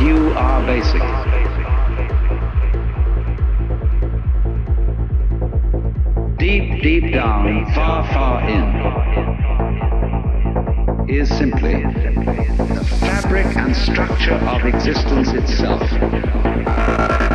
You are basic. deep, deep down, far, far in, is simply the fabric and structure of existence itself.